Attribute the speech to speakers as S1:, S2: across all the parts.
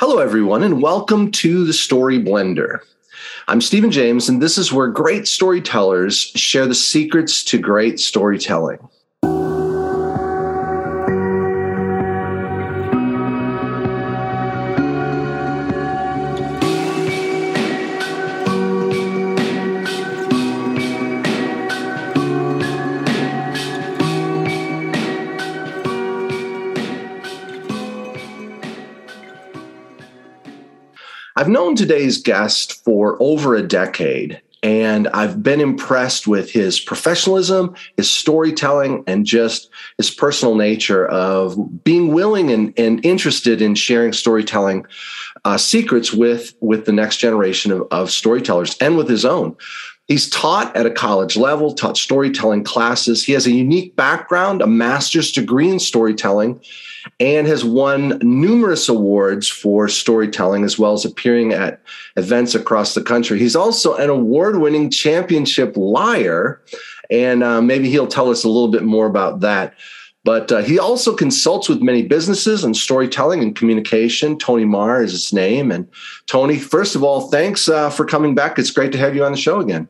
S1: Hello, everyone, and welcome to the Story Blender. I'm Stephen James, and this is where great storytellers share the secrets to great storytelling. I've known today's guest for over a decade, and I've been impressed with his professionalism, his storytelling, and just his personal nature of being willing and, and interested in sharing storytelling uh, secrets with, with the next generation of, of storytellers and with his own. He's taught at a college level, taught storytelling classes. He has a unique background, a master's degree in storytelling, and has won numerous awards for storytelling as well as appearing at events across the country. He's also an award winning championship liar, and uh, maybe he'll tell us a little bit more about that. But uh, he also consults with many businesses on storytelling and communication. Tony Marr is his name. And Tony, first of all, thanks uh, for coming back. It's great to have you on the show again.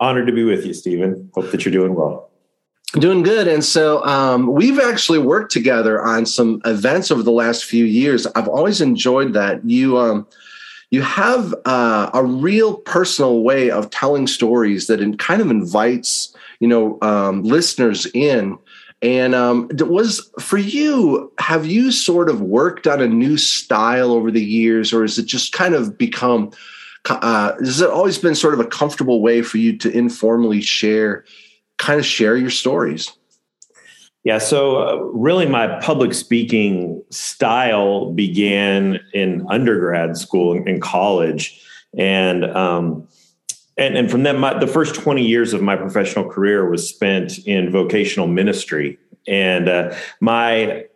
S2: Honored to be with you, Stephen. Hope that you're doing well.
S1: Doing good. And so um, we've actually worked together on some events over the last few years. I've always enjoyed that. You, um, you have uh, a real personal way of telling stories that in, kind of invites you know um, listeners in and um, was for you have you sort of worked on a new style over the years or has it just kind of become uh, has it always been sort of a comfortable way for you to informally share, kind of share your stories?
S2: Yeah, so uh, really my public speaking style began in undergrad school in college. And, um, and, and from that, my, the first 20 years of my professional career was spent in vocational ministry. And uh, my,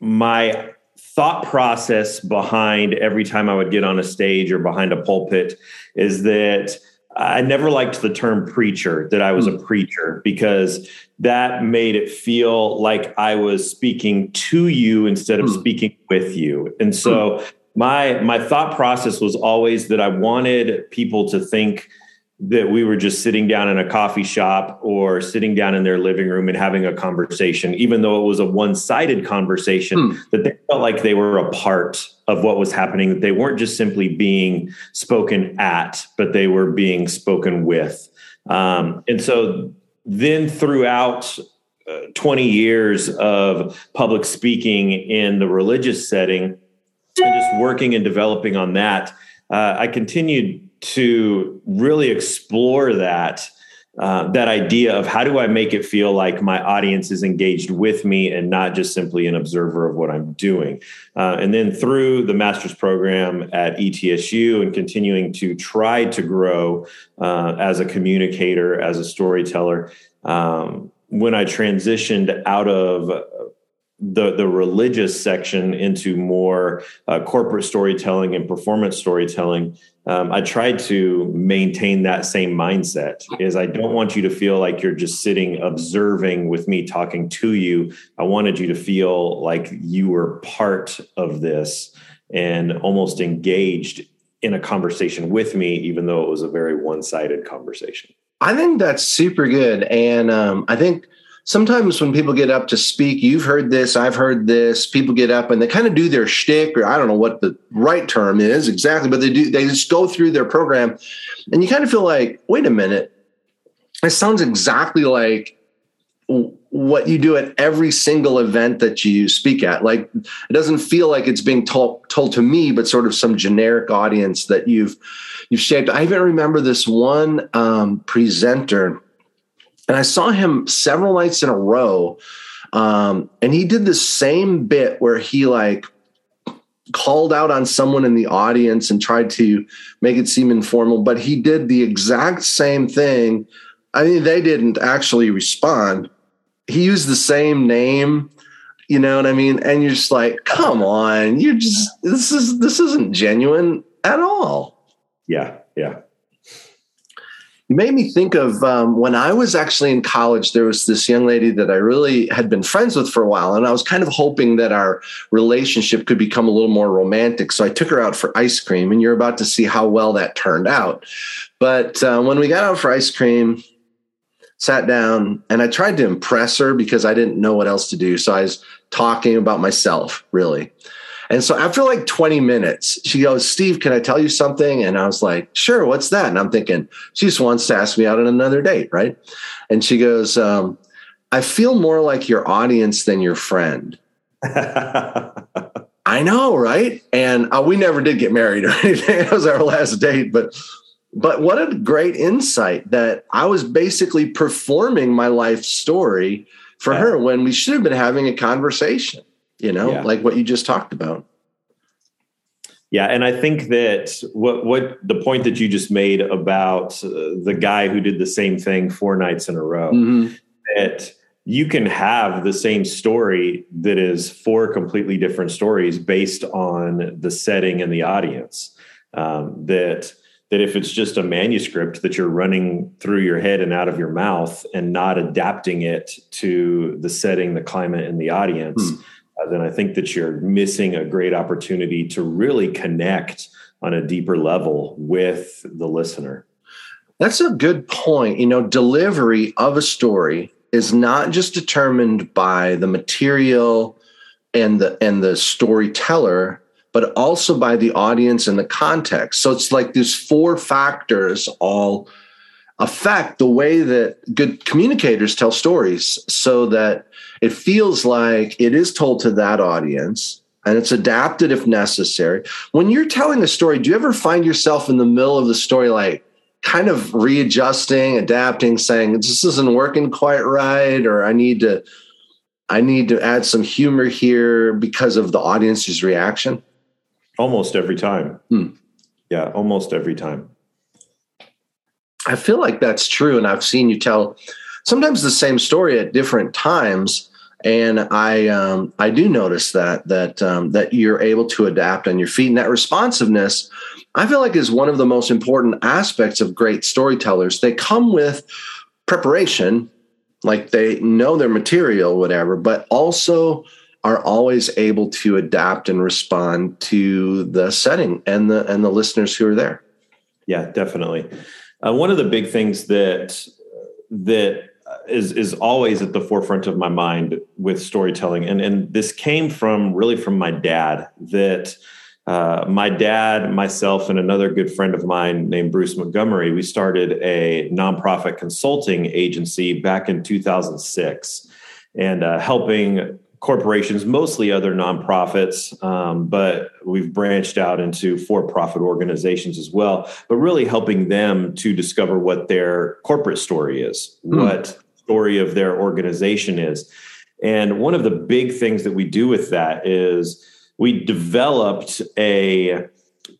S2: my thought process behind every time I would get on a stage or behind a pulpit is that I never liked the term preacher, that I was a hmm. preacher, because that made it feel like I was speaking to you instead of mm. speaking with you. And so mm. my my thought process was always that I wanted people to think that we were just sitting down in a coffee shop or sitting down in their living room and having a conversation, even though it was a one sided conversation, hmm. that they felt like they were a part of what was happening, that they weren't just simply being spoken at, but they were being spoken with. Um, and so then throughout uh, 20 years of public speaking in the religious setting and just working and developing on that, uh, I continued to really explore that uh, that idea of how do I make it feel like my audience is engaged with me and not just simply an observer of what I'm doing. Uh, and then through the master's program at ETSU and continuing to try to grow uh, as a communicator, as a storyteller. Um, when I transitioned out of the the religious section into more uh, corporate storytelling and performance storytelling um, i tried to maintain that same mindset is i don't want you to feel like you're just sitting observing with me talking to you. I wanted you to feel like you were part of this and almost engaged in a conversation with me even though it was a very one-sided conversation.
S1: I think that's super good. And um, i think sometimes when people get up to speak, you've heard this, I've heard this. People get up and they kind of do their shtick, or I don't know what the right term is exactly, but they do. They just go through their program, and you kind of feel like, wait a minute, it sounds exactly like what you do at every single event that you speak at. Like it doesn't feel like it's being told told to me, but sort of some generic audience that you've you've shaped. I even remember this one um, presenter and I saw him several nights in a row. Um, and he did the same bit where he like called out on someone in the audience and tried to make it seem informal, but he did the exact same thing. I mean, they didn't actually respond. He used the same name, you know what I mean? And you're just like, come on, you're just this is this isn't genuine at all.
S2: Yeah, yeah
S1: You made me think of um, when I was actually in college, there was this young lady that I really had been friends with for a while. And I was kind of hoping that our relationship could become a little more romantic. So I took her out for ice cream, and you're about to see how well that turned out. But uh, when we got out for ice cream, sat down, and I tried to impress her because I didn't know what else to do. So I was talking about myself, really. And so after like 20 minutes, she goes, Steve, can I tell you something? And I was like, sure, what's that? And I'm thinking, she just wants to ask me out on another date, right? And she goes, um, I feel more like your audience than your friend. I know, right? And uh, we never did get married or anything. It was our last date, but but what a great insight that I was basically performing my life story for yeah. her when we should have been having a conversation you know, yeah. like what you just talked about.
S2: Yeah, and I think that what what the point that you just made about uh, the guy who did the same thing four nights in a row mm-hmm. that you can have the same story that is four completely different stories based on the setting and the audience. Um, that that if it's just a manuscript that you're running through your head and out of your mouth and not adapting it to the setting, the climate, and the audience. Mm uh, Uh, then I think that you're missing a great opportunity to really connect on a deeper level with the listener.
S1: That's a good point. You know, delivery of a story is not just determined by the material and the and the storyteller, but also by the audience and the context. So it's like these four factors all affect the way that good communicators tell stories so that it feels like it is told to that audience and it's adapted if necessary. When you're telling a story, do you ever find yourself in the middle of the story, like kind of readjusting, adapting, saying this isn't working quite right, or I need to, I need to add some humor here because of the audience's reaction?
S2: Almost every time. Hmm. Yeah, almost every time.
S1: I feel like that's true, and I've seen you tell sometimes the same story at different times and I um, I do notice that that um, that you're able to adapt on your feet, and that responsiveness, I feel like, is one of the most important aspects of great storytellers. They come with preparation, like they know their material, whatever, but also are always able to adapt and respond to the setting and the and the listeners who are there.
S2: Yeah, definitely. Uh, one of the big things that that is is always at the forefront of my mind with storytelling, and and this came from really from my dad. That uh, my dad, myself, and another good friend of mine named Bruce Montgomery, we started a nonprofit consulting agency back in 2006, and uh, helping corporations, mostly other nonprofits, um, but we've branched out into for profit organizations as well, but really helping them to discover what their corporate story is, mm. what story of their organization is. And one of the big things that we do with that is we developed a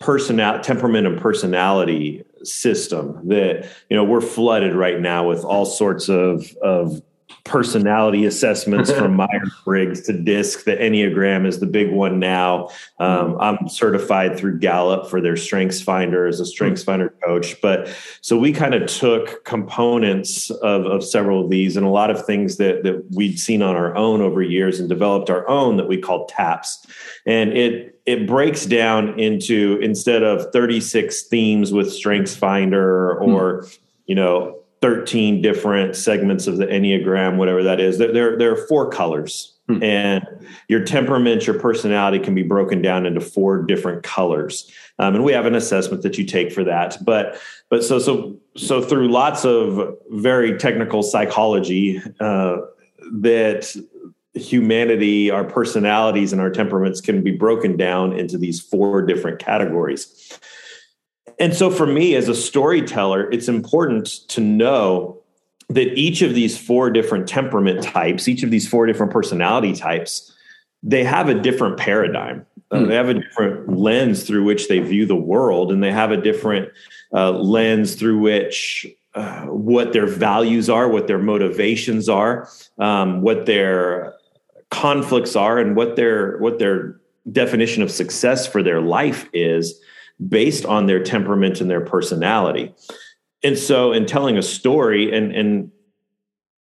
S2: personal temperament and personality system that you know we're flooded right now with all sorts of of personality assessments from Myers Briggs to DISC. The Enneagram is the big one now. Um, I'm certified through Gallup for their Strengths Finder as a Strengths Finder coach. But so we kind of took components of, of several of these and a lot of things that, that we'd seen on our own over years and developed our own that we call TAPS. And it it breaks down into instead of 36 themes with Strengths Finder or, hmm. you know, 13 different segments of the Enneagram, whatever that is. There, there, there are four colors. Hmm. And your temperament, your personality can be broken down into four different colors, um, and we have an assessment that you take for that. But but so so so through lots of very technical psychology, uh, that humanity, our personalities, and our temperaments can be broken down into these four different categories. And so for me as a storyteller, it's important to know that each of these four different temperament types, each of these four different personality types, they have a different paradigm. Uh, hmm. they have a different lens through which they view the world, and they have a different uh, lens through which uh, what their values are, what their motivations are, um, what their conflicts are, and what their what their definition of success for their life is based on their temperament and their personality. and so in telling a story and and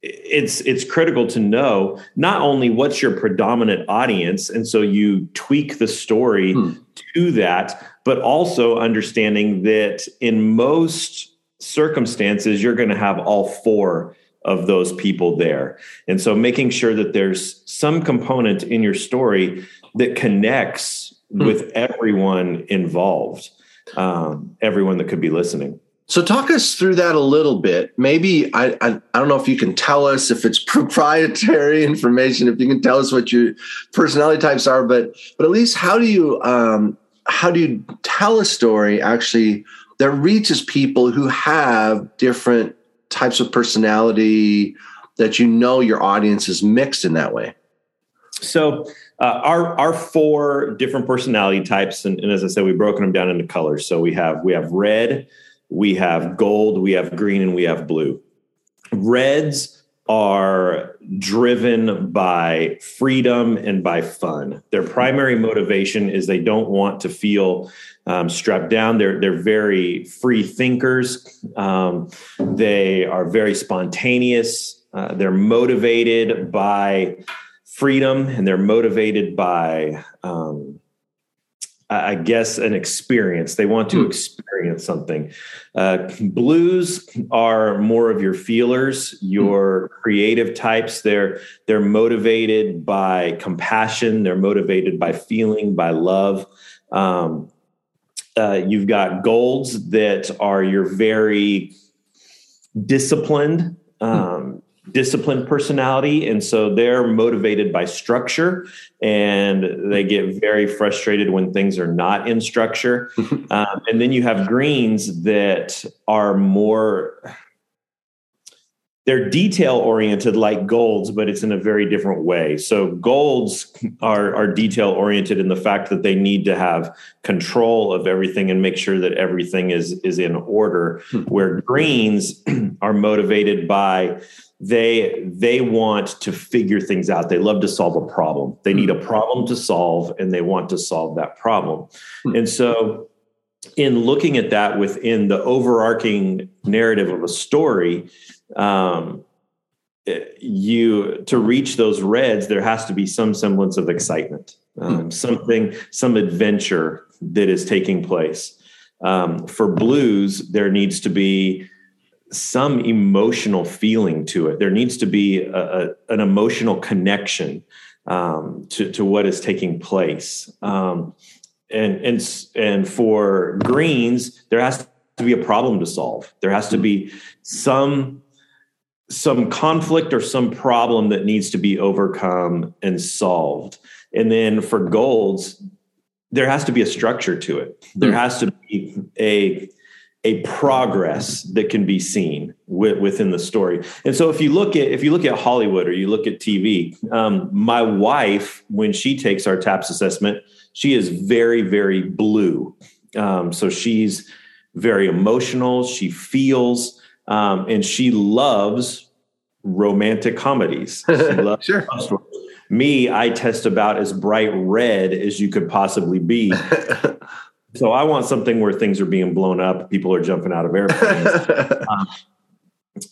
S2: it's it's critical to know not only what's your predominant audience and so you tweak the story hmm. to that but also understanding that in most circumstances you're going to have all four of those people there and so making sure that there's some component in your story that connects. With everyone involved um, everyone that could be listening
S1: so talk us through that a little bit. Maybe I, I, I don't know if you can tell us if it's proprietary information, if you can tell us what your personality types are, but but at least how do you um, how do you tell a story actually that reaches people who have different types of personality that you know your audience is mixed in that way?
S2: So uh, our our four different personality types, and, and as I said, we've broken them down into colors. So we have we have red we have gold, we have green, and we have blue. Reds are driven by freedom and by fun. Their primary motivation is they don't want to feel um, strapped down. They're they're very free thinkers. Um, they are very spontaneous. Uh, they're motivated by freedom, and they're motivated by um, I guess, an experience. They want to hmm. experience something. Uh, blues are more of your feelers, your hmm. creative types. They're they're motivated by compassion. They're motivated by feeling, by love. Um, uh, you've got golds that are your very disciplined. Hmm. Um, disciplined personality and so they're motivated by structure and they get very frustrated when things are not in structure um, and then you have greens that are more they're detail oriented like golds but it's in a very different way so golds are, are detail oriented in the fact that they need to have control of everything and make sure that everything is is in order hmm. where greens are motivated by they they want to figure things out they love to solve a problem they need a hmm. problem to solve and they want to solve that problem hmm. and so in looking at that within the overarching narrative of a story um, you to reach those reds there has to be some semblance of excitement um, hmm. something some adventure that is taking place um, for blues there needs to be some emotional feeling to it. There needs to be a, a, an emotional connection um, to, to what is taking place. Um, and, and, and for greens, there has to be a problem to solve. There has to be some, some conflict or some problem that needs to be overcome and solved. And then for golds, there has to be a structure to it. There hmm. has to be a a progress that can be seen within the story. And so if you look at if you look at Hollywood or you look at TV, um, my wife when she takes our TAPS assessment, she is very very blue. Um, so she's very emotional. She feels um, and she loves romantic comedies. Loves
S1: sure.
S2: Me, I test about as bright red as you could possibly be. So I want something where things are being blown up, people are jumping out of airplanes, um,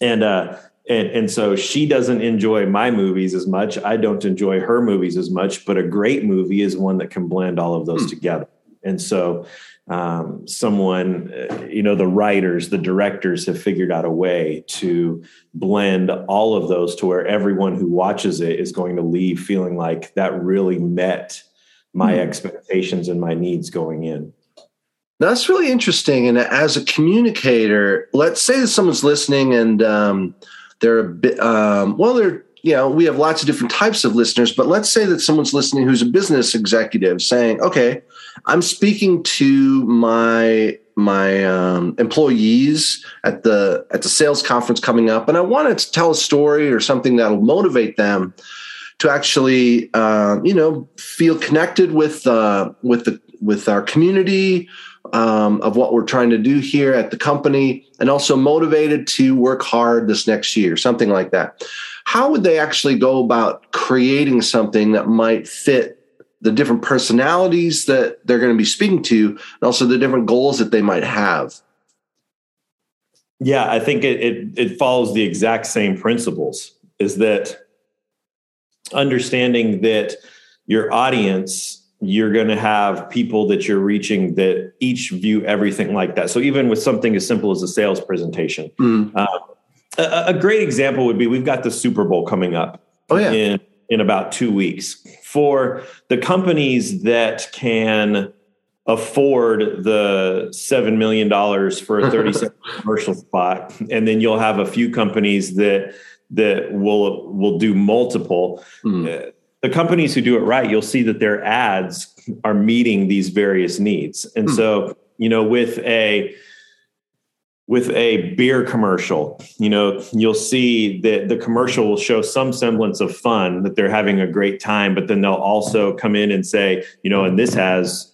S2: and uh, and and so she doesn't enjoy my movies as much. I don't enjoy her movies as much. But a great movie is one that can blend all of those hmm. together. And so, um, someone, uh, you know, the writers, the directors have figured out a way to blend all of those to where everyone who watches it is going to leave feeling like that really met my hmm. expectations and my needs going in.
S1: That's really interesting. And as a communicator, let's say that someone's listening and um, they're a bit, um, well, they're, you know, we have lots of different types of listeners, but let's say that someone's listening who's a business executive saying, okay, I'm speaking to my my um, employees at the at the sales conference coming up, and I wanted to tell a story or something that'll motivate them to actually, uh, you know, feel connected with uh, with the with our community, um, of what we're trying to do here at the company and also motivated to work hard this next year, something like that. How would they actually go about creating something that might fit the different personalities that they're going to be speaking to and also the different goals that they might have?
S2: Yeah, I think it, it, it follows the exact same principles. Is that understanding that your audience you're going to have people that you're reaching that each view everything like that. So even with something as simple as a sales presentation, mm. uh, a, a, great example would be we've got the Super Bowl coming up.
S1: Oh yeah.
S2: In, in about two weeks for the companies that can afford the $7 million for a 30 second commercial spot. And then you'll have a few companies that, that will, will do multiple. Mm. Uh, the companies who do it right, you'll see that their ads are meeting these various needs. And hmm. so, you know, with a with a beer commercial, you know, you'll see that the commercial will show some semblance of fun that they're having a great time, but then they'll also come in and say, you know, and this has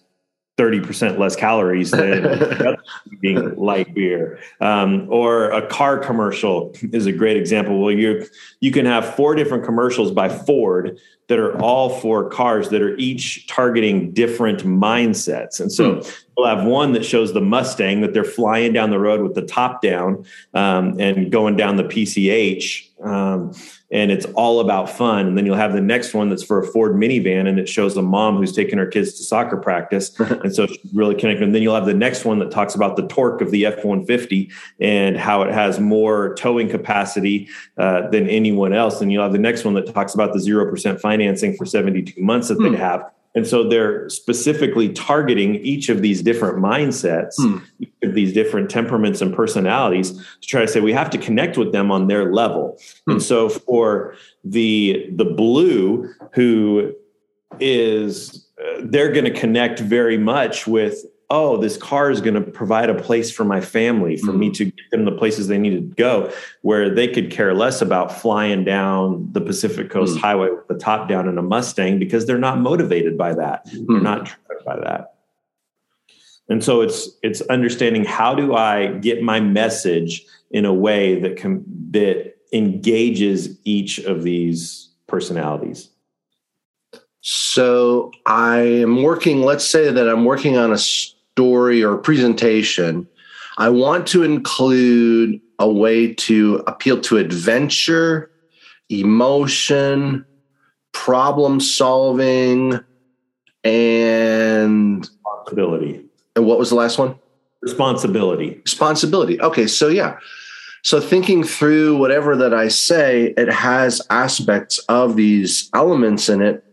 S2: 30% less calories than being light beer. Um, or a car commercial is a great example. Well, you you can have four different commercials by Ford that are all for cars that are each targeting different mindsets. And so hmm. we'll have one that shows the Mustang that they're flying down the road with the top down um, and going down the PCH. Um, and it's all about fun. And then you'll have the next one that's for a Ford minivan and it shows a mom who's taking her kids to soccer practice. and so she's really connected. And then you'll have the next one that talks about the torque of the F 150 and how it has more towing capacity uh, than anyone else. And you'll have the next one that talks about the 0% financing for 72 months that hmm. they have. And so they're specifically targeting each of these different mindsets, hmm. each of these different temperaments and personalities to try to say we have to connect with them on their level. Hmm. And so for the the blue who is uh, they're going to connect very much with oh, this car is going to provide a place for my family, for mm-hmm. me to get them the places they need to go, where they could care less about flying down the Pacific Coast mm-hmm. Highway with the top down in a Mustang because they're not motivated by that. Mm-hmm. They're not driven by that. And so it's it's understanding how do I get my message in a way that can that engages each of these personalities.
S1: So I am working, let's say that I'm working on a story or presentation, I want to include a way to appeal to adventure, emotion, problem solving, and
S2: responsibility.
S1: And what was the last one?
S2: Responsibility.
S1: Responsibility. Okay, so yeah. So thinking through whatever that I say, it has aspects of these elements in it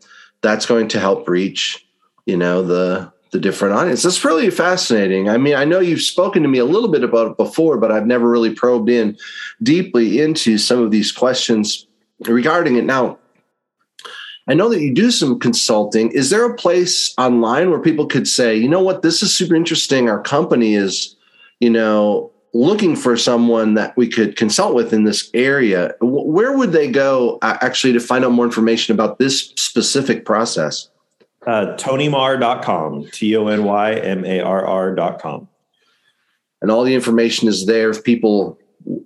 S1: that's going to help reach, you know, the the different audience. That's really fascinating. I mean, I know you've spoken to me a little bit about it before, but I've never really probed in deeply into some of these questions regarding it. Now, I know that you do some consulting. Is there a place online where people could say, you know what, this is super interesting. Our company is, you know, looking for someone that we could consult with in this area. Where would they go uh, actually to find out more information about this specific process?
S2: Uh, TonyMarr.com, T O N Y M A R R.com.
S1: And all the information is there. If people,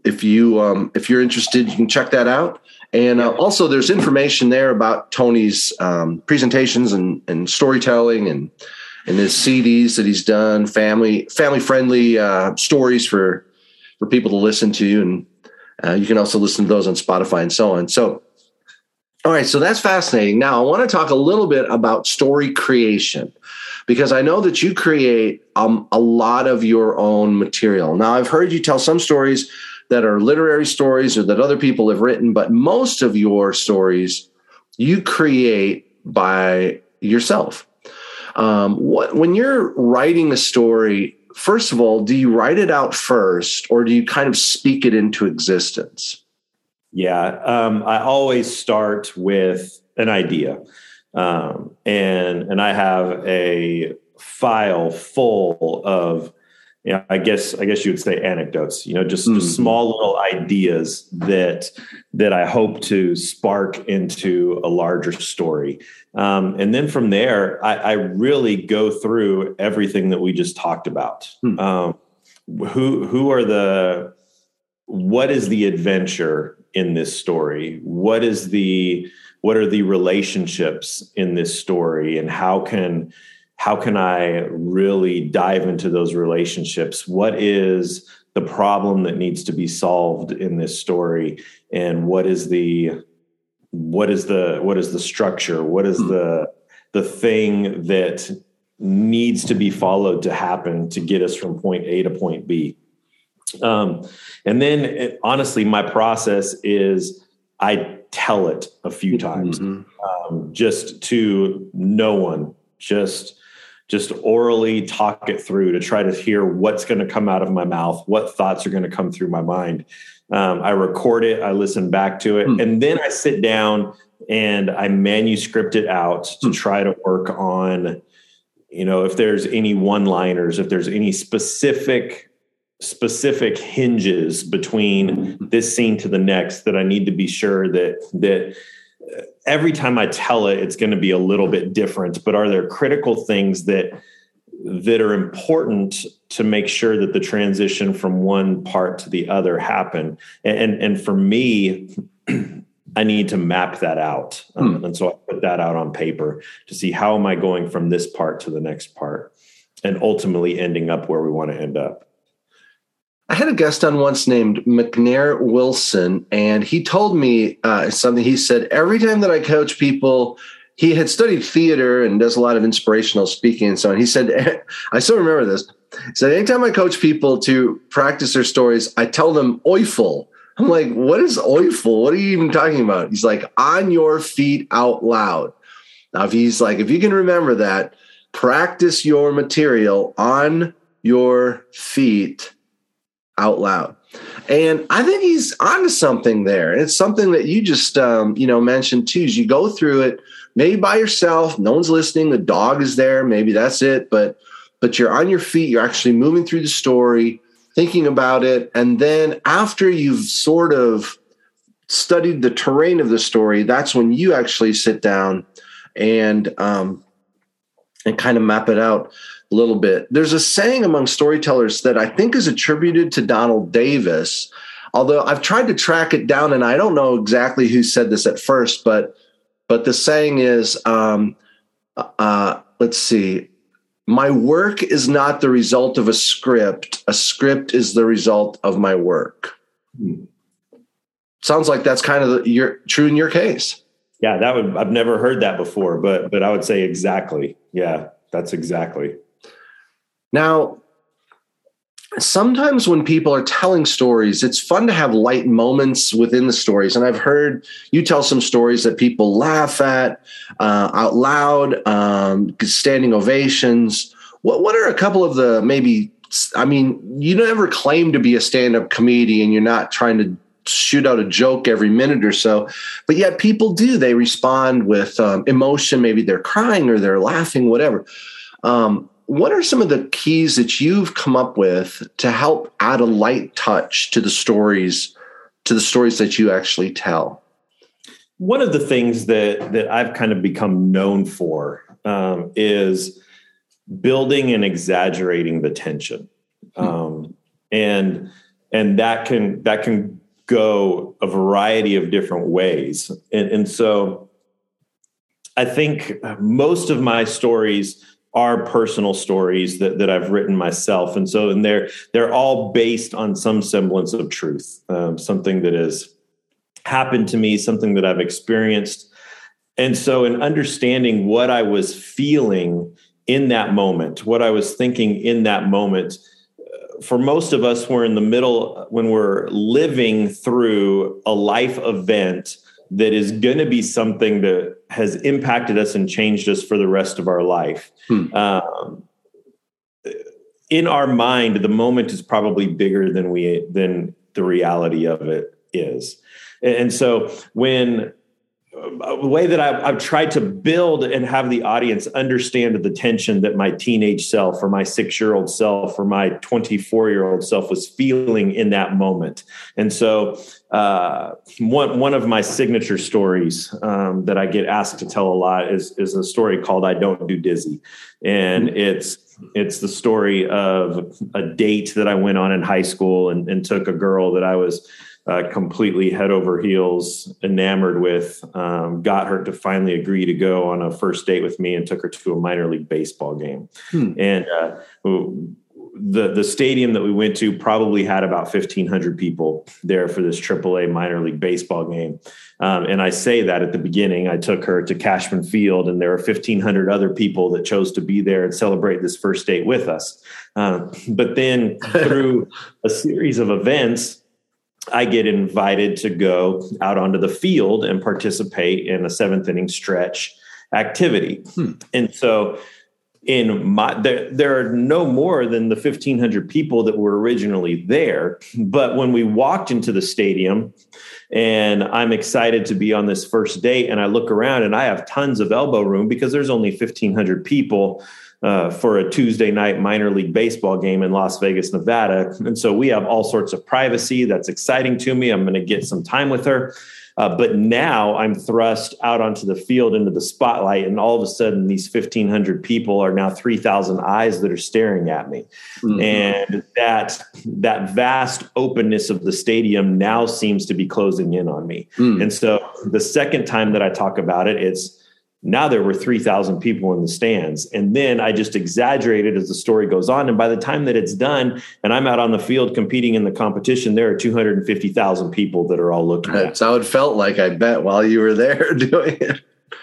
S1: if you, um, if you're interested, you can check that out. And uh, also, there's information there about Tony's um, presentations and, and storytelling and and his CDs that he's done, family family friendly uh, stories for for people to listen to, and uh, you can also listen to those on Spotify and so on. So all right, so that's fascinating. Now, I want to talk a little bit about story creation because I know that you create um, a lot of your own material. Now, I've heard you tell some stories that are literary stories or that other people have written, but most of your stories you create by yourself. Um, what when you're writing a story, first of all, do you write it out first, or do you kind of speak it into existence?
S2: Yeah, um, I always start with an idea, um, and and I have a file full of, you know, I guess I guess you would say anecdotes. You know, just, mm-hmm. just small little ideas that that I hope to spark into a larger story, um, and then from there, I, I, really go through everything that we just talked about. Mm-hmm. who who are the what is the adventure in this story? What is the what are the relationships in this story and how can how can I really dive into those relationships? What is the problem that needs to be solved in this story and what is the what is the what is the structure what is the the thing that needs to be followed to happen to get us from point a to point b um, and then it, honestly my process is i tell it a few times mm-hmm. um, just to no one just just orally talk it through to try to hear what's going to come out of my mouth what thoughts are going to come through my mind um, I record it, I listen back to it, hmm. and then I sit down and I manuscript it out to hmm. try to work on, you know, if there's any one-liners, if there's any specific specific hinges between hmm. this scene to the next that I need to be sure that that every time I tell it, it's going to be a little bit different. But are there critical things that that are important to make sure that the transition from one part to the other happen and and, and for me i need to map that out um, hmm. and so i put that out on paper to see how am i going from this part to the next part and ultimately ending up where we want to end up
S1: I had a guest on once named McNair Wilson, and he told me uh, something. He said, Every time that I coach people he had studied theater and does a lot of inspirational speaking and so on. He said, I still remember this. He said, anytime I coach people to practice their stories, I tell them oiful. I'm like, what is oiful? What are you even talking about? He's like, on your feet out loud. Now, if he's like, if you can remember that, practice your material on your feet out loud. And I think he's onto something there. And it's something that you just, um, you know, mentioned too. Is you go through it maybe by yourself, no one's listening, the dog is there, maybe that's it, but but you're on your feet, you're actually moving through the story, thinking about it, and then after you've sort of studied the terrain of the story, that's when you actually sit down and um, and kind of map it out little bit. There's a saying among storytellers that I think is attributed to Donald Davis, although I've tried to track it down and I don't know exactly who said this at first, but but the saying is, um, uh, let's see, my work is not the result of a script. A script is the result of my work. Hmm. Sounds like that's kind of the, your, true in your case.
S2: Yeah, that would I've never heard that before, but but I would say exactly. Yeah, that's exactly.
S1: Now, sometimes when people are telling stories, it's fun to have light moments within the stories. And I've heard you tell some stories that people laugh at uh, out loud, um, standing ovations. What what are a couple of the maybe? I mean, you never claim to be a stand-up comedian. You're not trying to shoot out a joke every minute or so, but yet people do. They respond with um, emotion. Maybe they're crying or they're laughing, whatever. Um, what are some of the keys that you've come up with to help add a light touch to the stories to the stories that you actually tell?
S2: One of the things that that i've kind of become known for um, is building and exaggerating the tension. Hmm. um, and and that can that can go a variety of different ways. And, and so i think most of my stories are personal stories that, that I've written myself. And so, and they're, they're all based on some semblance of truth, um, something that has happened to me, something that I've experienced. And so, in understanding what I was feeling in that moment, what I was thinking in that moment, uh, for most of us, we're in the middle when we're living through a life event that is going to be something that has impacted us and changed us for the rest of our life. Hmm. Um, in our mind, the moment is probably bigger than we than the reality of it is. And so when a way that I've, I've, tried to build and have the audience understand the tension that my teenage self or my six year old self or my 24 year old self was feeling in that moment. And so, uh, one, one of my signature stories um, that I get asked to tell a lot is, is a story called I Don't Do Dizzy. And mm-hmm. it's it's the story of a date that I went on in high school and, and took a girl that I was uh, completely head over heels enamored with, um, got her to finally agree to go on a first date with me and took her to a minor league baseball game. Hmm. And uh, the the stadium that we went to probably had about 1500 people there for this AAA minor league baseball game. Um, and I say that at the beginning, I took her to Cashman Field, and there were 1,500 other people that chose to be there and celebrate this first date with us. Uh, but then through a series of events, I get invited to go out onto the field and participate in a seventh inning stretch activity. Hmm. And so in my there, there are no more than the 1500 people that were originally there. But when we walked into the stadium and i'm excited to be on this first date and i look around and i have tons of elbow room because there's only 1500 people uh, for a tuesday night minor league baseball game in las vegas nevada. And so we have all sorts of privacy that's exciting to me. I'm going to get some time with her uh, but now I'm thrust out onto the field into the spotlight, and all of a sudden, these 1,500 people are now 3,000 eyes that are staring at me, mm-hmm. and that that vast openness of the stadium now seems to be closing in on me. Mm. And so, the second time that I talk about it, it's now there were 3,000 people in the stands. And then I just exaggerated as the story goes on. And by the time that it's done and I'm out on the field competing in the competition, there are 250,000 people that are all looking
S1: That's how it felt like, I bet, while you were there doing it.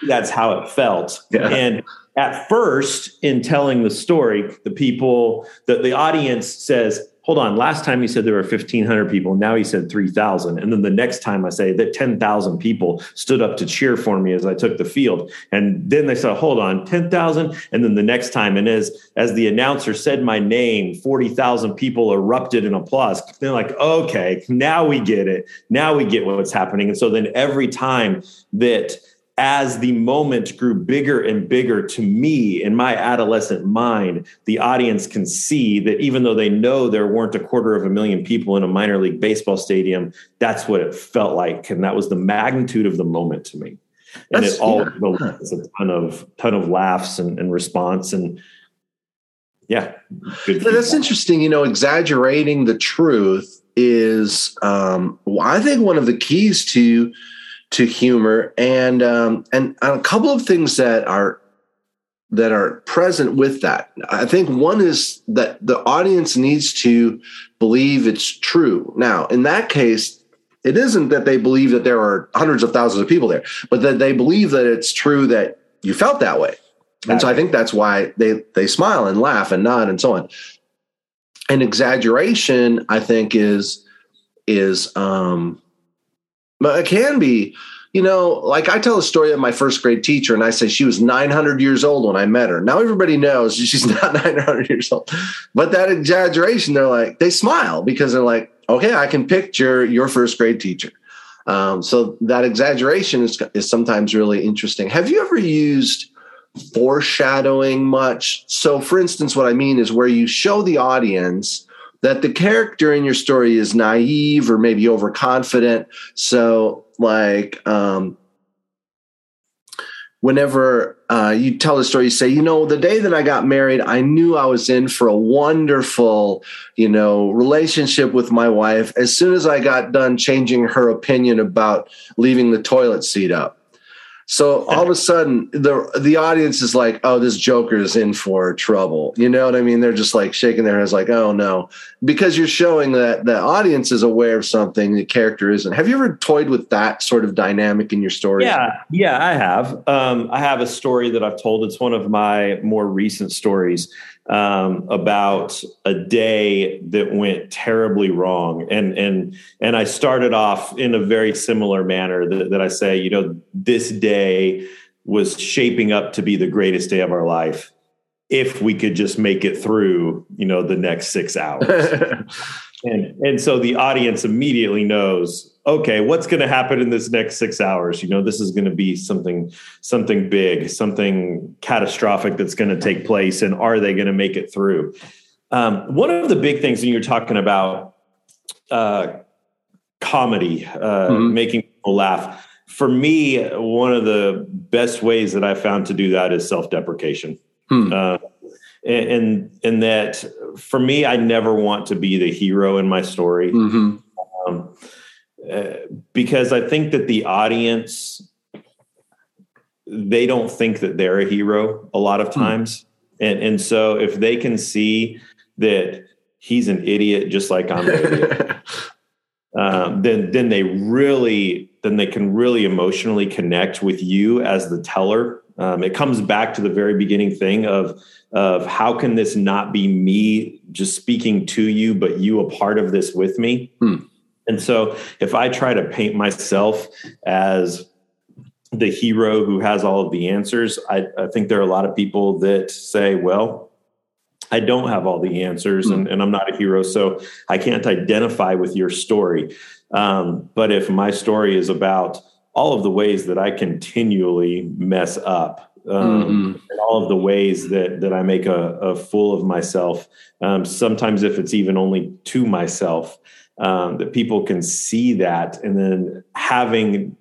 S2: That's how it felt. Yeah. And at first, in telling the story, the people, the, the audience says, hold on, last time he said there were 1,500 people. Now he said 3,000. And then the next time I say that 10,000 people stood up to cheer for me as I took the field. And then they said, hold on, 10,000. And then the next time, and as, as the announcer said my name, 40,000 people erupted in applause. They're like, okay, now we get it. Now we get what's happening. And so then every time that as the moment grew bigger and bigger to me in my adolescent mind, the audience can see that even though they know there weren't a quarter of a million people in a minor league baseball stadium, that's what it felt like. And that was the magnitude of the moment to me. And that's, it all yeah. a ton of ton of laughs and, and response and yeah.
S1: that's interesting. You know, exaggerating the truth is um, I think one of the keys to to humor and um, and a couple of things that are that are present with that. I think one is that the audience needs to believe it's true. Now, in that case, it isn't that they believe that there are hundreds of thousands of people there, but that they believe that it's true that you felt that way. And so I think that's why they they smile and laugh and nod and so on. And exaggeration, I think, is is um it can be, you know, like I tell a story of my first grade teacher, and I say she was 900 years old when I met her. Now everybody knows she's not 900 years old, but that exaggeration, they're like, they smile because they're like, okay, I can picture your first grade teacher. Um, so that exaggeration is, is sometimes really interesting. Have you ever used foreshadowing much? So, for instance, what I mean is where you show the audience that the character in your story is naive or maybe overconfident. So, like, um, whenever uh, you tell the story, you say, you know, the day that I got married, I knew I was in for a wonderful, you know, relationship with my wife. As soon as I got done changing her opinion about leaving the toilet seat up. So all of a sudden, the the audience is like, "Oh, this Joker is in for trouble." You know what I mean? They're just like shaking their heads, like, "Oh no," because you're showing that the audience is aware of something the character isn't. Have you ever toyed with that sort of dynamic in your story?
S2: Yeah, yeah, I have. Um, I have a story that I've told. It's one of my more recent stories um, about a day that went terribly wrong, and and and I started off in a very similar manner that, that I say, you know, this day was shaping up to be the greatest day of our life if we could just make it through, you know, the next six hours. and and so the audience immediately knows okay what's going to happen in this next six hours you know this is going to be something something big something catastrophic that's going to take place and are they going to make it through um, one of the big things when you're talking about uh, comedy uh, mm-hmm. making people laugh for me one of the best ways that i found to do that is self-deprecation hmm. uh, and and that for me, I never want to be the hero in my story, mm-hmm. um, uh, because I think that the audience they don't think that they're a hero a lot of hmm. times, mm. and and so if they can see that he's an idiot just like I'm an idiot, um, then then they really then they can really emotionally connect with you as the teller. Um, it comes back to the very beginning thing of of how can this not be me just speaking to you, but you a part of this with me. Hmm. And so if I try to paint myself as the hero who has all of the answers, I, I think there are a lot of people that say, well, I don't have all the answers and, and, I'm not a hero, so I can't identify with your story. Um, but if my story is about all of the ways that I continually mess up, um, mm-hmm. and all of the ways that that I make a, a fool of myself, um, sometimes if it's even only to myself, um, that people can see that, and then having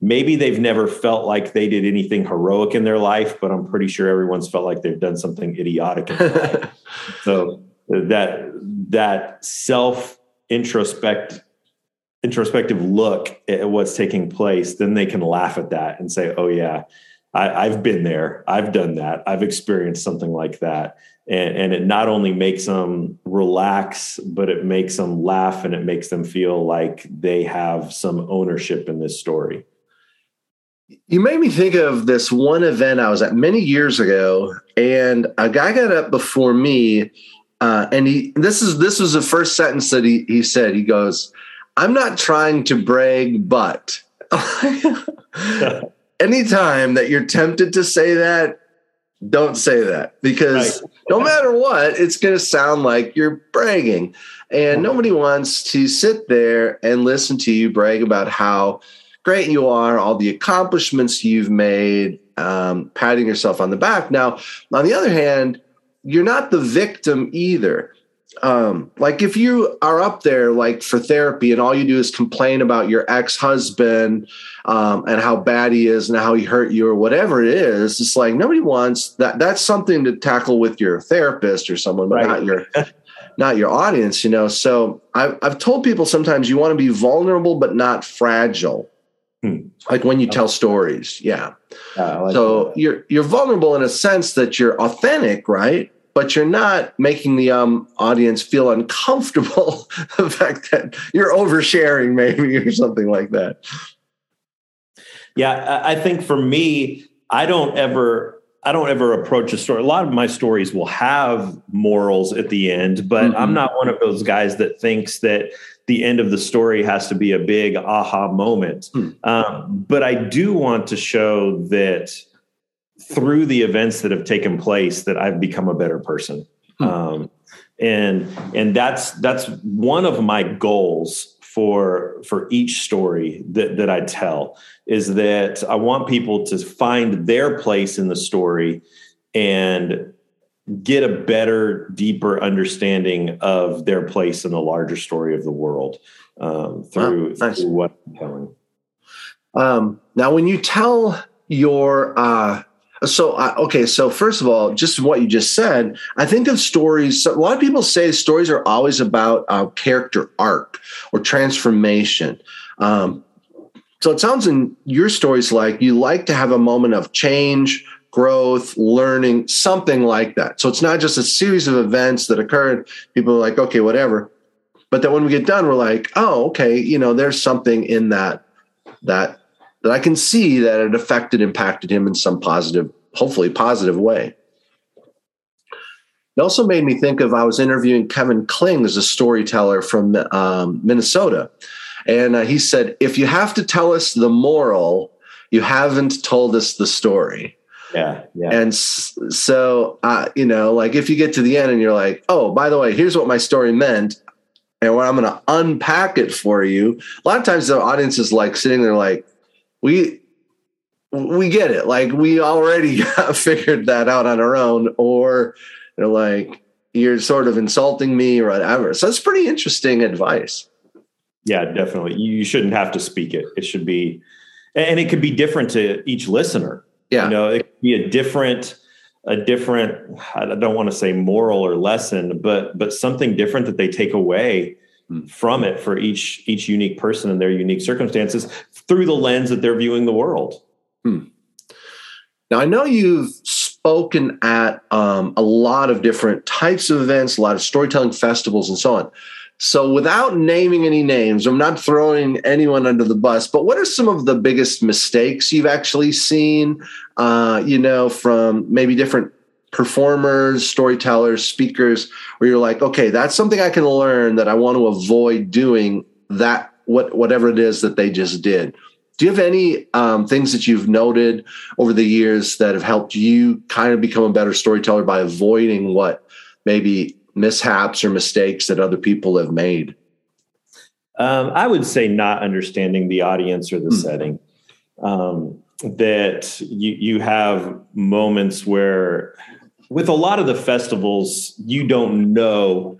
S2: maybe they've never felt like they did anything heroic in their life, but I'm pretty sure everyone's felt like they've done something idiotic in life. So that that self introspect introspective look at what's taking place, then they can laugh at that and say, "Oh yeah, I, have been there. I've done that. I've experienced something like that." And, and it not only makes them relax, but it makes them laugh and it makes them feel like they have some ownership in this story.
S1: You made me think of this one event I was at many years ago, and a guy got up before me, uh, and he this is this was the first sentence that he he said. He goes, "I'm not trying to brag, but." Anytime that you're tempted to say that, don't say that because right. no matter what, it's going to sound like you're bragging. And nobody wants to sit there and listen to you brag about how great you are, all the accomplishments you've made, um, patting yourself on the back. Now, on the other hand, you're not the victim either. Um, like if you are up there like for therapy and all you do is complain about your ex-husband um, and how bad he is and how he hurt you or whatever it is, it's like nobody wants that. That's something to tackle with your therapist or someone, but right. not your not your audience. You know, so I've I've told people sometimes you want to be vulnerable but not fragile. Hmm. Like when you tell stories, yeah. like so that. you're you're vulnerable in a sense that you're authentic, right? But you're not making the um, audience feel uncomfortable. the fact that you're oversharing, maybe, or something like that.
S2: Yeah, I think for me, I don't ever I don't ever approach a story. A lot of my stories will have morals at the end, but mm-hmm. I'm not one of those guys that thinks that the end of the story has to be a big aha moment. Hmm. Um, but I do want to show that through the events that have taken place, that I've become a better person. Hmm. Um, and and that's that's one of my goals for for each story that that I tell is that I want people to find their place in the story and get a better, deeper understanding of their place in the larger story of the world um, through, nice. through what I'm telling.
S1: Um, now, when you tell your uh, so okay, so first of all, just what you just said, I think of stories. A lot of people say stories are always about uh, character arc or transformation. Um, so it sounds in your stories like you like to have a moment of change, growth, learning, something like that. So it's not just a series of events that occurred. People are like, okay, whatever. But then when we get done, we're like, oh, okay, you know, there's something in that that that I can see that it affected, impacted him in some positive, hopefully positive way. It also made me think of I was interviewing Kevin Kling as a storyteller from um, Minnesota. And uh, he said, if you have to tell us the moral, you haven't told us the story.
S2: Yeah. yeah.
S1: And so, uh, you know, like if you get to the end and you're like, oh, by the way, here's what my story meant. And what I'm going to unpack it for you. A lot of times the audience is like sitting there like, we, we get it. Like we already figured that out on our own. Or they're like, you're sort of insulting me or whatever. So it's pretty interesting advice.
S2: Yeah, definitely. You shouldn't have to speak it. It should be, and it could be different to each listener
S1: yeah.
S2: You know, it could be a different, a different, I don't want to say moral or lesson, but but something different that they take away. From it for each each unique person and their unique circumstances through the lens that they're viewing the world. Hmm.
S1: Now I know you've spoken at um, a lot of different types of events, a lot of storytelling festivals, and so on. So, without naming any names, I'm not throwing anyone under the bus, but what are some of the biggest mistakes you've actually seen, uh, you know, from maybe different performers, storytellers, speakers, where you're like, okay, that's something I can learn that I want to avoid doing that, what, whatever it is that they just did. Do you have any um, things that you've noted over the years that have helped you kind of become a better storyteller by avoiding what maybe mishaps or mistakes that other people have made?
S2: Um, I would say not understanding the audience or the mm. setting. Um, that you you have moments where, with a lot of the festivals, you don't know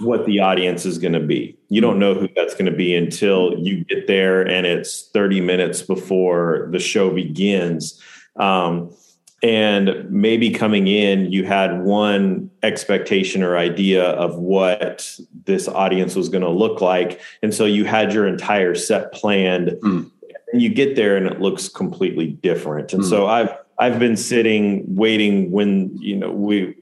S2: what the audience is going to be. You don't know who that's going to be until you get there and it's 30 minutes before the show begins. Um, and maybe coming in you had one expectation or idea of what this audience was going to look like and so you had your entire set planned mm. and you get there and it looks completely different and mm. so i've i've been sitting waiting when you know we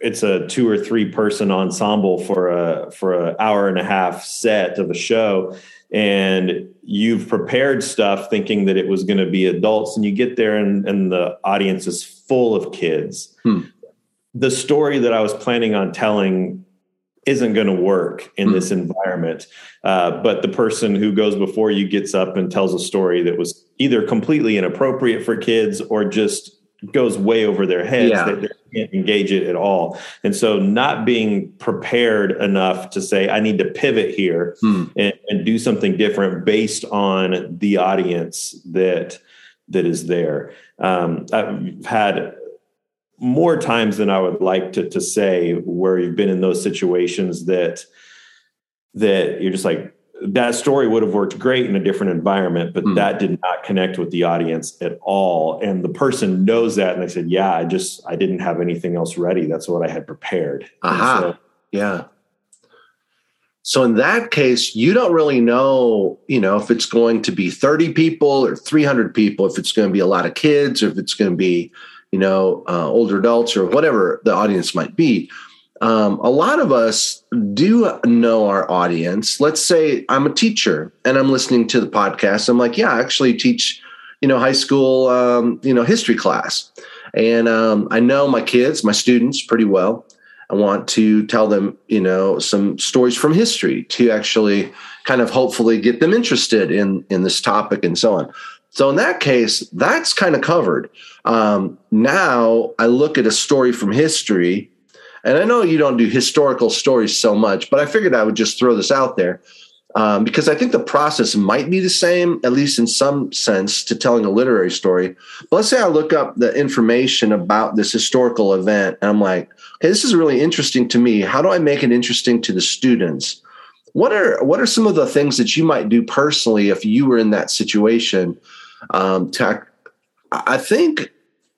S2: it's a two or three person ensemble for a for an hour and a half set of a show and you've prepared stuff thinking that it was going to be adults and you get there and, and the audience is full of kids hmm. the story that i was planning on telling isn't going to work in hmm. this environment uh, but the person who goes before you gets up and tells a story that was either completely inappropriate for kids or just goes way over their heads yeah. they, they can't engage it at all and so not being prepared enough to say i need to pivot here hmm. and, and, do something different based on the audience that that is there um, i've had more times than i would like to, to say where you've been in those situations that that you're just like that story would have worked great in a different environment, but mm. that did not connect with the audience at all. And the person knows that. And they said, Yeah, I just, I didn't have anything else ready. That's what I had prepared.
S1: Aha. So, yeah. So in that case, you don't really know, you know, if it's going to be 30 people or 300 people, if it's going to be a lot of kids or if it's going to be, you know, uh, older adults or whatever the audience might be um, a lot of us do know our audience. Let's say I'm a teacher and I'm listening to the podcast. I'm like, yeah, I actually teach, you know, high school, um, you know, history class. And um, I know my kids, my students pretty well. I want to tell them, you know, some stories from history to actually kind of hopefully get them interested in in this topic and so on. So in that case, that's kind of covered. Um, now I look at a story from history and I know you don't do historical stories so much, but I figured I would just throw this out there um, because I think the process might be the same, at least in some sense, to telling a literary story. But let's say I look up the information about this historical event and I'm like, okay, this is really interesting to me. How do I make it interesting to the students? What are what are some of the things that you might do personally if you were in that situation? Um, to, I think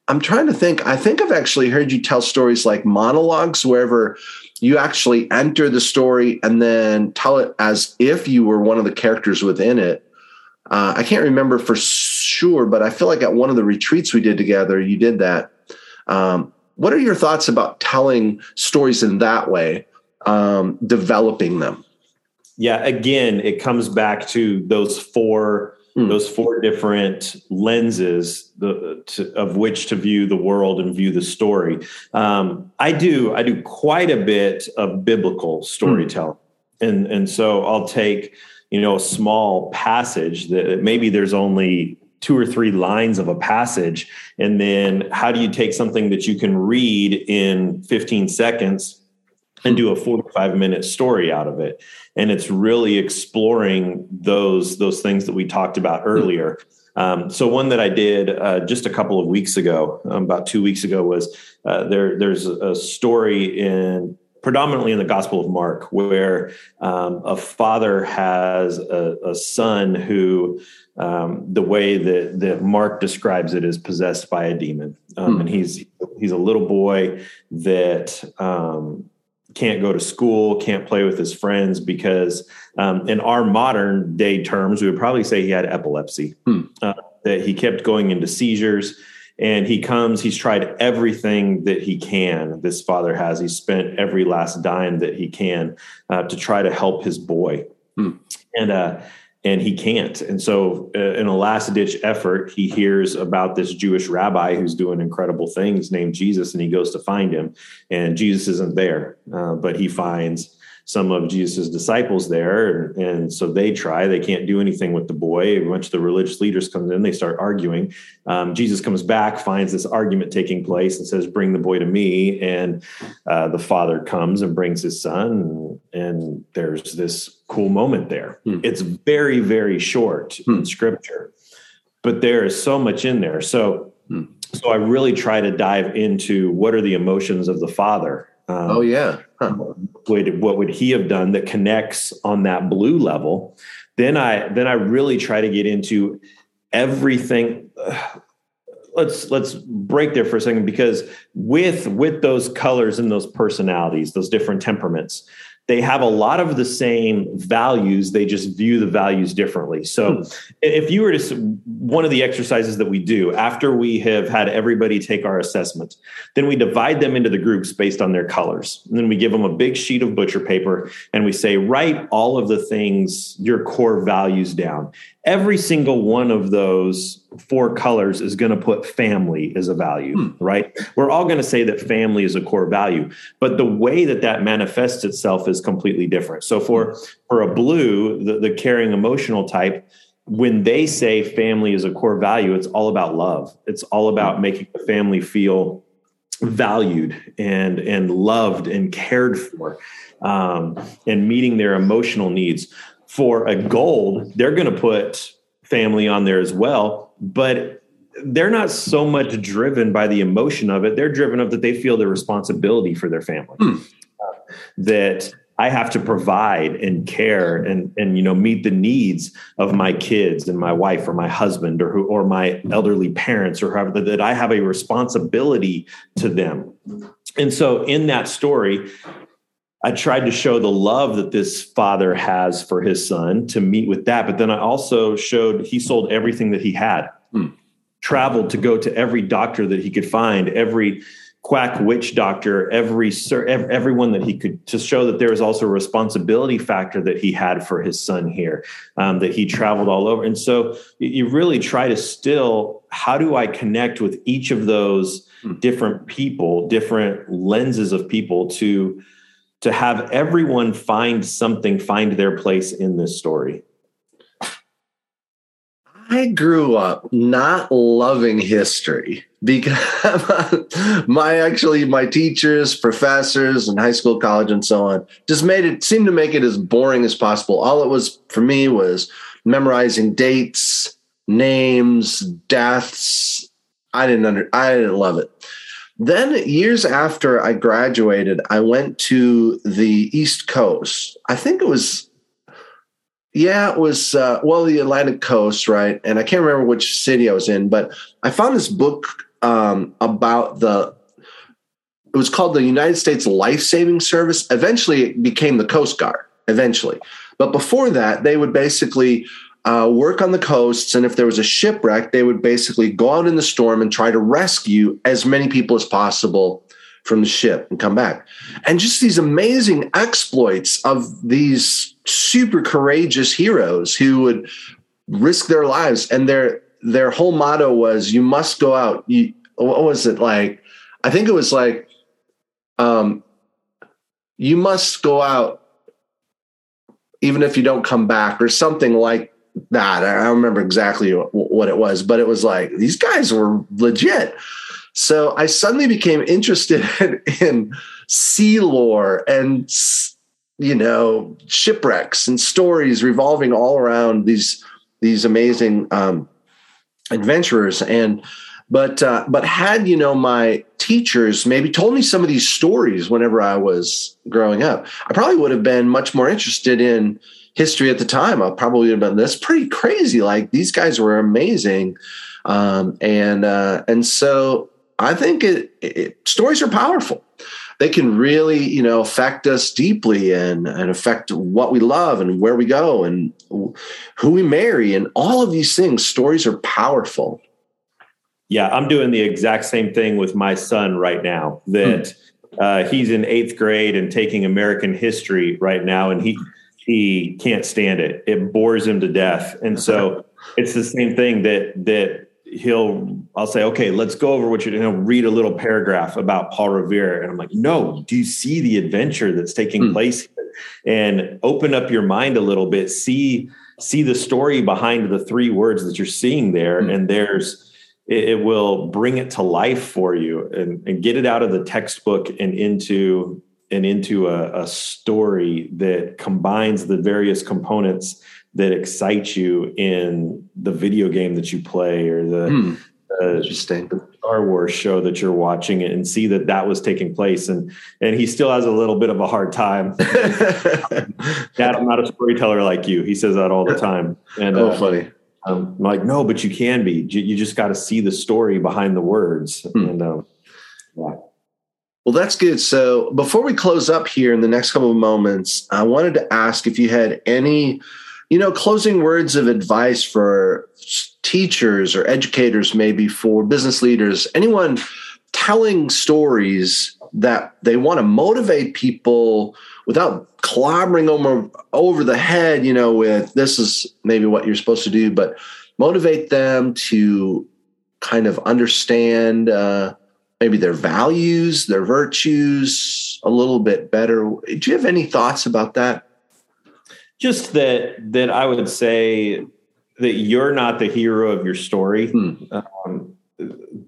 S1: I'm trying to think. I think I've actually heard you tell stories like monologues, wherever you actually enter the story and then tell it as if you were one of the characters within it. Uh, I can't remember for sure, but I feel like at one of the retreats we did together, you did that. Um, what are your thoughts about telling stories in that way, um, developing them?
S2: Yeah, again, it comes back to those four mm. those four different lenses the, to, of which to view the world and view the story. Um, I do I do quite a bit of biblical storytelling, mm. and and so I'll take you know a small passage that maybe there's only two or three lines of a passage and then how do you take something that you can read in 15 seconds and do a 45 minute story out of it. And it's really exploring those those things that we talked about earlier. Um, so one that i did uh, just a couple of weeks ago um, about two weeks ago was uh, there there's a story in predominantly in the gospel of mark where um, a father has a, a son who um, the way that, that Mark describes it is possessed by a demon, um, hmm. and he's he's a little boy that um, can't go to school, can't play with his friends because, um, in our modern day terms, we would probably say he had epilepsy. Hmm. Uh, that he kept going into seizures, and he comes he's tried everything that he can this father has he's spent every last dime that he can uh, to try to help his boy hmm. and uh and he can't. And so uh, in a last ditch effort he hears about this jewish rabbi who's doing incredible things named jesus and he goes to find him and jesus isn't there uh, but he finds some of Jesus' disciples there. And so they try, they can't do anything with the boy. A bunch of the religious leaders come in, they start arguing. Um, Jesus comes back, finds this argument taking place, and says, Bring the boy to me. And uh, the father comes and brings his son. And there's this cool moment there. Hmm. It's very, very short hmm. in scripture, but there is so much in there. So, hmm. so I really try to dive into what are the emotions of the father
S1: um, oh yeah.
S2: Huh. Would what would he have done that connects on that blue level? Then I then I really try to get into everything. let's let's break there for a second because with with those colors and those personalities, those different temperaments, they have a lot of the same values they just view the values differently. So hmm. if you were to one of the exercises that we do after we have had everybody take our assessment then we divide them into the groups based on their colors. And then we give them a big sheet of butcher paper and we say write all of the things your core values down every single one of those four colors is going to put family as a value, hmm. right? We're all going to say that family is a core value, but the way that that manifests itself is completely different. So for for a blue, the, the caring emotional type, when they say family is a core value, it's all about love. It's all about making the family feel valued and and loved and cared for um, and meeting their emotional needs for a gold, they're going to put family on there as well, but they're not so much driven by the emotion of it. They're driven of that they feel the responsibility for their family. Hmm. Uh, that I have to provide and care and and you know meet the needs of my kids and my wife or my husband or who or my elderly parents or whoever that I have a responsibility to them. And so in that story, I tried to show the love that this father has for his son to meet with that. But then I also showed he sold everything that he had, hmm. traveled to go to every doctor that he could find, every quack witch doctor, every everyone that he could to show that there was also a responsibility factor that he had for his son here, um, that he traveled all over. And so you really try to still, how do I connect with each of those hmm. different people, different lenses of people to to have everyone find something, find their place in this story?
S1: I grew up not loving history because my actually my teachers, professors, and high school, college, and so on just made it seem to make it as boring as possible. All it was for me was memorizing dates, names, deaths. I didn't under I didn't love it. Then, years after I graduated, I went to the East Coast. I think it was, yeah, it was, uh, well, the Atlantic Coast, right? And I can't remember which city I was in, but I found this book um, about the, it was called the United States Life Saving Service. Eventually, it became the Coast Guard, eventually. But before that, they would basically uh, work on the coasts, and if there was a shipwreck, they would basically go out in the storm and try to rescue as many people as possible from the ship and come back. And just these amazing exploits of these super courageous heroes who would risk their lives, and their their whole motto was, "You must go out." You, what was it like? I think it was like, um, "You must go out." even if you don't come back or something like that. I don't remember exactly what it was, but it was like these guys were legit. So I suddenly became interested in sea lore and you know shipwrecks and stories revolving all around these these amazing um, adventurers and but uh, but had you know my teachers maybe told me some of these stories whenever I was growing up, I probably would have been much more interested in history at the time, I probably would have been that's pretty crazy. Like these guys were amazing, um, and uh, and so I think it, it, stories are powerful. They can really, you know, affect us deeply and and affect what we love and where we go and who we marry and all of these things. Stories are powerful.
S2: yeah, I'm doing the exact same thing with my son right now. That hmm. uh, he's in eighth grade and taking American history right now, and he he can't stand it. It bores him to death, and so it's the same thing that that he'll I'll say, okay, let's go over what you're doing. He'll read a little paragraph about Paul Revere, and I'm like, no, do you see the adventure that's taking hmm. place here? And open up your mind a little bit. See see the story behind the three words that you're seeing there, hmm. and there's it, it, will bring it to life for you and, and get it out of the textbook and into and into a, a story that combines the various components that excite you in the video game that you play or the, hmm. uh,
S1: Interesting.
S2: the Star Wars show that you're watching and see that that was taking place. And and he still has a little bit of a hard time. Dad, I'm not a storyteller like you. He says that all the time. And
S1: oh, uh, funny.
S2: Um, I'm like, no, but you can be. You just got to see the story behind the words. Hmm. And um,
S1: yeah. Well, that's good. So before we close up here in the next couple of moments, I wanted to ask if you had any you know, closing words of advice for teachers or educators, maybe for business leaders, anyone telling stories that they want to motivate people without clobbering them over the head, you know, with this is maybe what you're supposed to do, but motivate them to kind of understand uh, maybe their values, their virtues a little bit better. Do you have any thoughts about that?
S2: just that that I would say that you're not the hero of your story, hmm. um,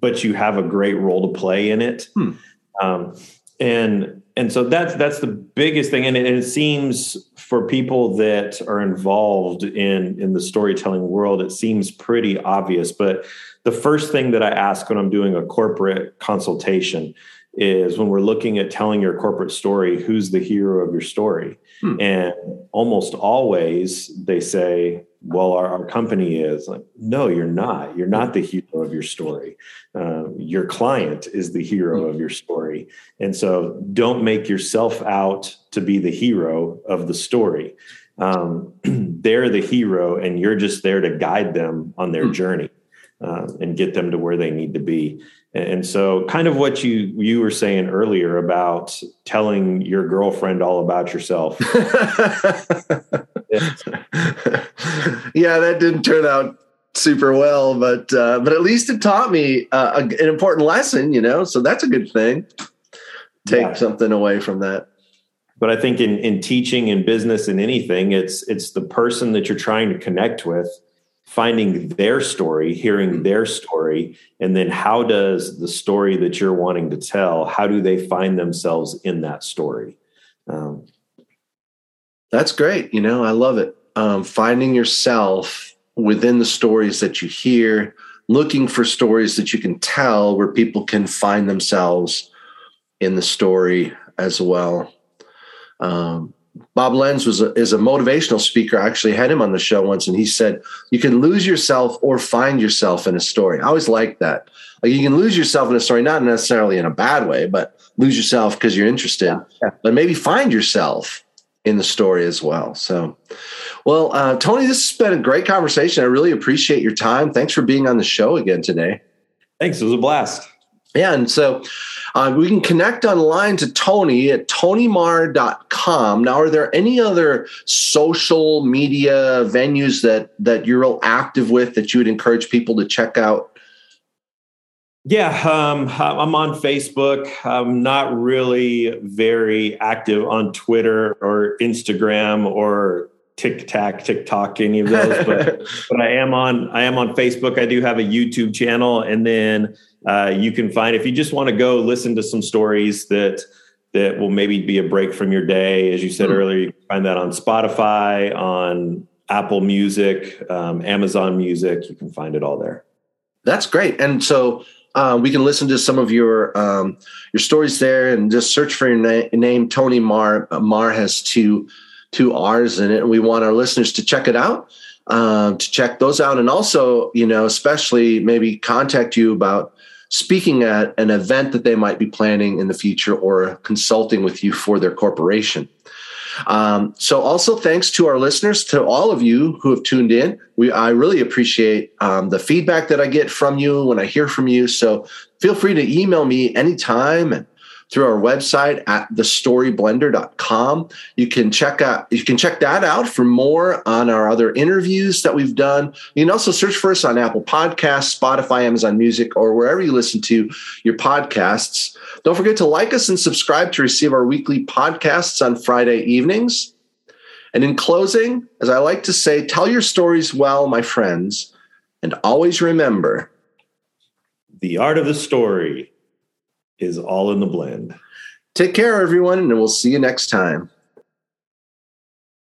S2: but you have a great role to play in it. Hmm. Um, and and so that's that's the biggest thing. And it, and it, seems for people that are involved in in the storytelling world, it seems pretty obvious. But the first thing that I ask when I'm doing a corporate consultation is when we're looking at telling your corporate story, who's the hero of your story? Hmm. And almost always they say, well, our, our, company is like, no, you're not. You're not the hero of your story. Uh, your client is the hero hmm. of your story. And so don't make yourself out to be the hero of the story. Um, they're the hero, and you're just there to guide them on their hmm. journey uh, and get them to where they need to be. And so, kind of what you you were saying earlier about telling your girlfriend all about yourself.
S1: yeah, that didn't turn out super well, but uh, but at least it taught me uh, an important lesson. You know, so that's a good thing. Take yeah. something away from that.
S2: But I think in in teaching in business and anything, it's it's the person that you're trying to connect with finding their story, hearing mm-hmm. their story, and then how does the story that you're wanting to tell, how do they find themselves in that story? Um,
S1: That's great. You know, I love it. Um, finding yourself within the stories that you hear, looking for stories that you can tell where people can find themselves in the story as well. Um, Bob Lenz was a, is a motivational speaker. I actually had him on the show once, and he said you can lose yourself or find yourself in a story. I always like that. Like you can lose yourself in a story, not necessarily in a bad way, but lose yourself because you're interested. Yeah, yeah. But maybe find yourself in the story as well. So, well, uh, Tony, this has been a great conversation. I really appreciate your time. Thanks for being on the show again today.
S2: Thanks. It was a blast.
S1: Yeah, and so uh, we can connect online to Tony at tonymarr.com. Now, are there any other social media venues that that you're real active with that you would encourage people to check out?
S2: Yeah, um, I'm on Facebook. I'm not really very active on Twitter or Instagram or TikTok, TikTok, any of those, but but I am on I am on Facebook. I do have a YouTube channel, and then uh, you can find if you just want to go listen to some stories that that will maybe be a break from your day. As you said mm-hmm. earlier, you can find that on Spotify, on Apple Music, um, Amazon Music. You can find it all there.
S1: That's great, and so. Uh, we can listen to some of your um, your stories there, and just search for your na- name, Tony Marr Marr has two two R's in it, and we want our listeners to check it out, um, to check those out, and also, you know, especially maybe contact you about speaking at an event that they might be planning in the future or consulting with you for their corporation. Um, so also thanks to our listeners, to all of you who have tuned in. We I really appreciate um, the feedback that I get from you when I hear from you. So feel free to email me anytime and through our website at thestoryblender.com. You can check out you can check that out for more on our other interviews that we've done. You can also search for us on Apple Podcasts, Spotify, Amazon Music, or wherever you listen to your podcasts. Don't forget to like us and subscribe to receive our weekly podcasts on Friday evenings. And in closing, as I like to say, tell your stories well, my friends, and always remember
S2: the art of the story is all in the blend.
S1: Take care, everyone, and we'll see you next time.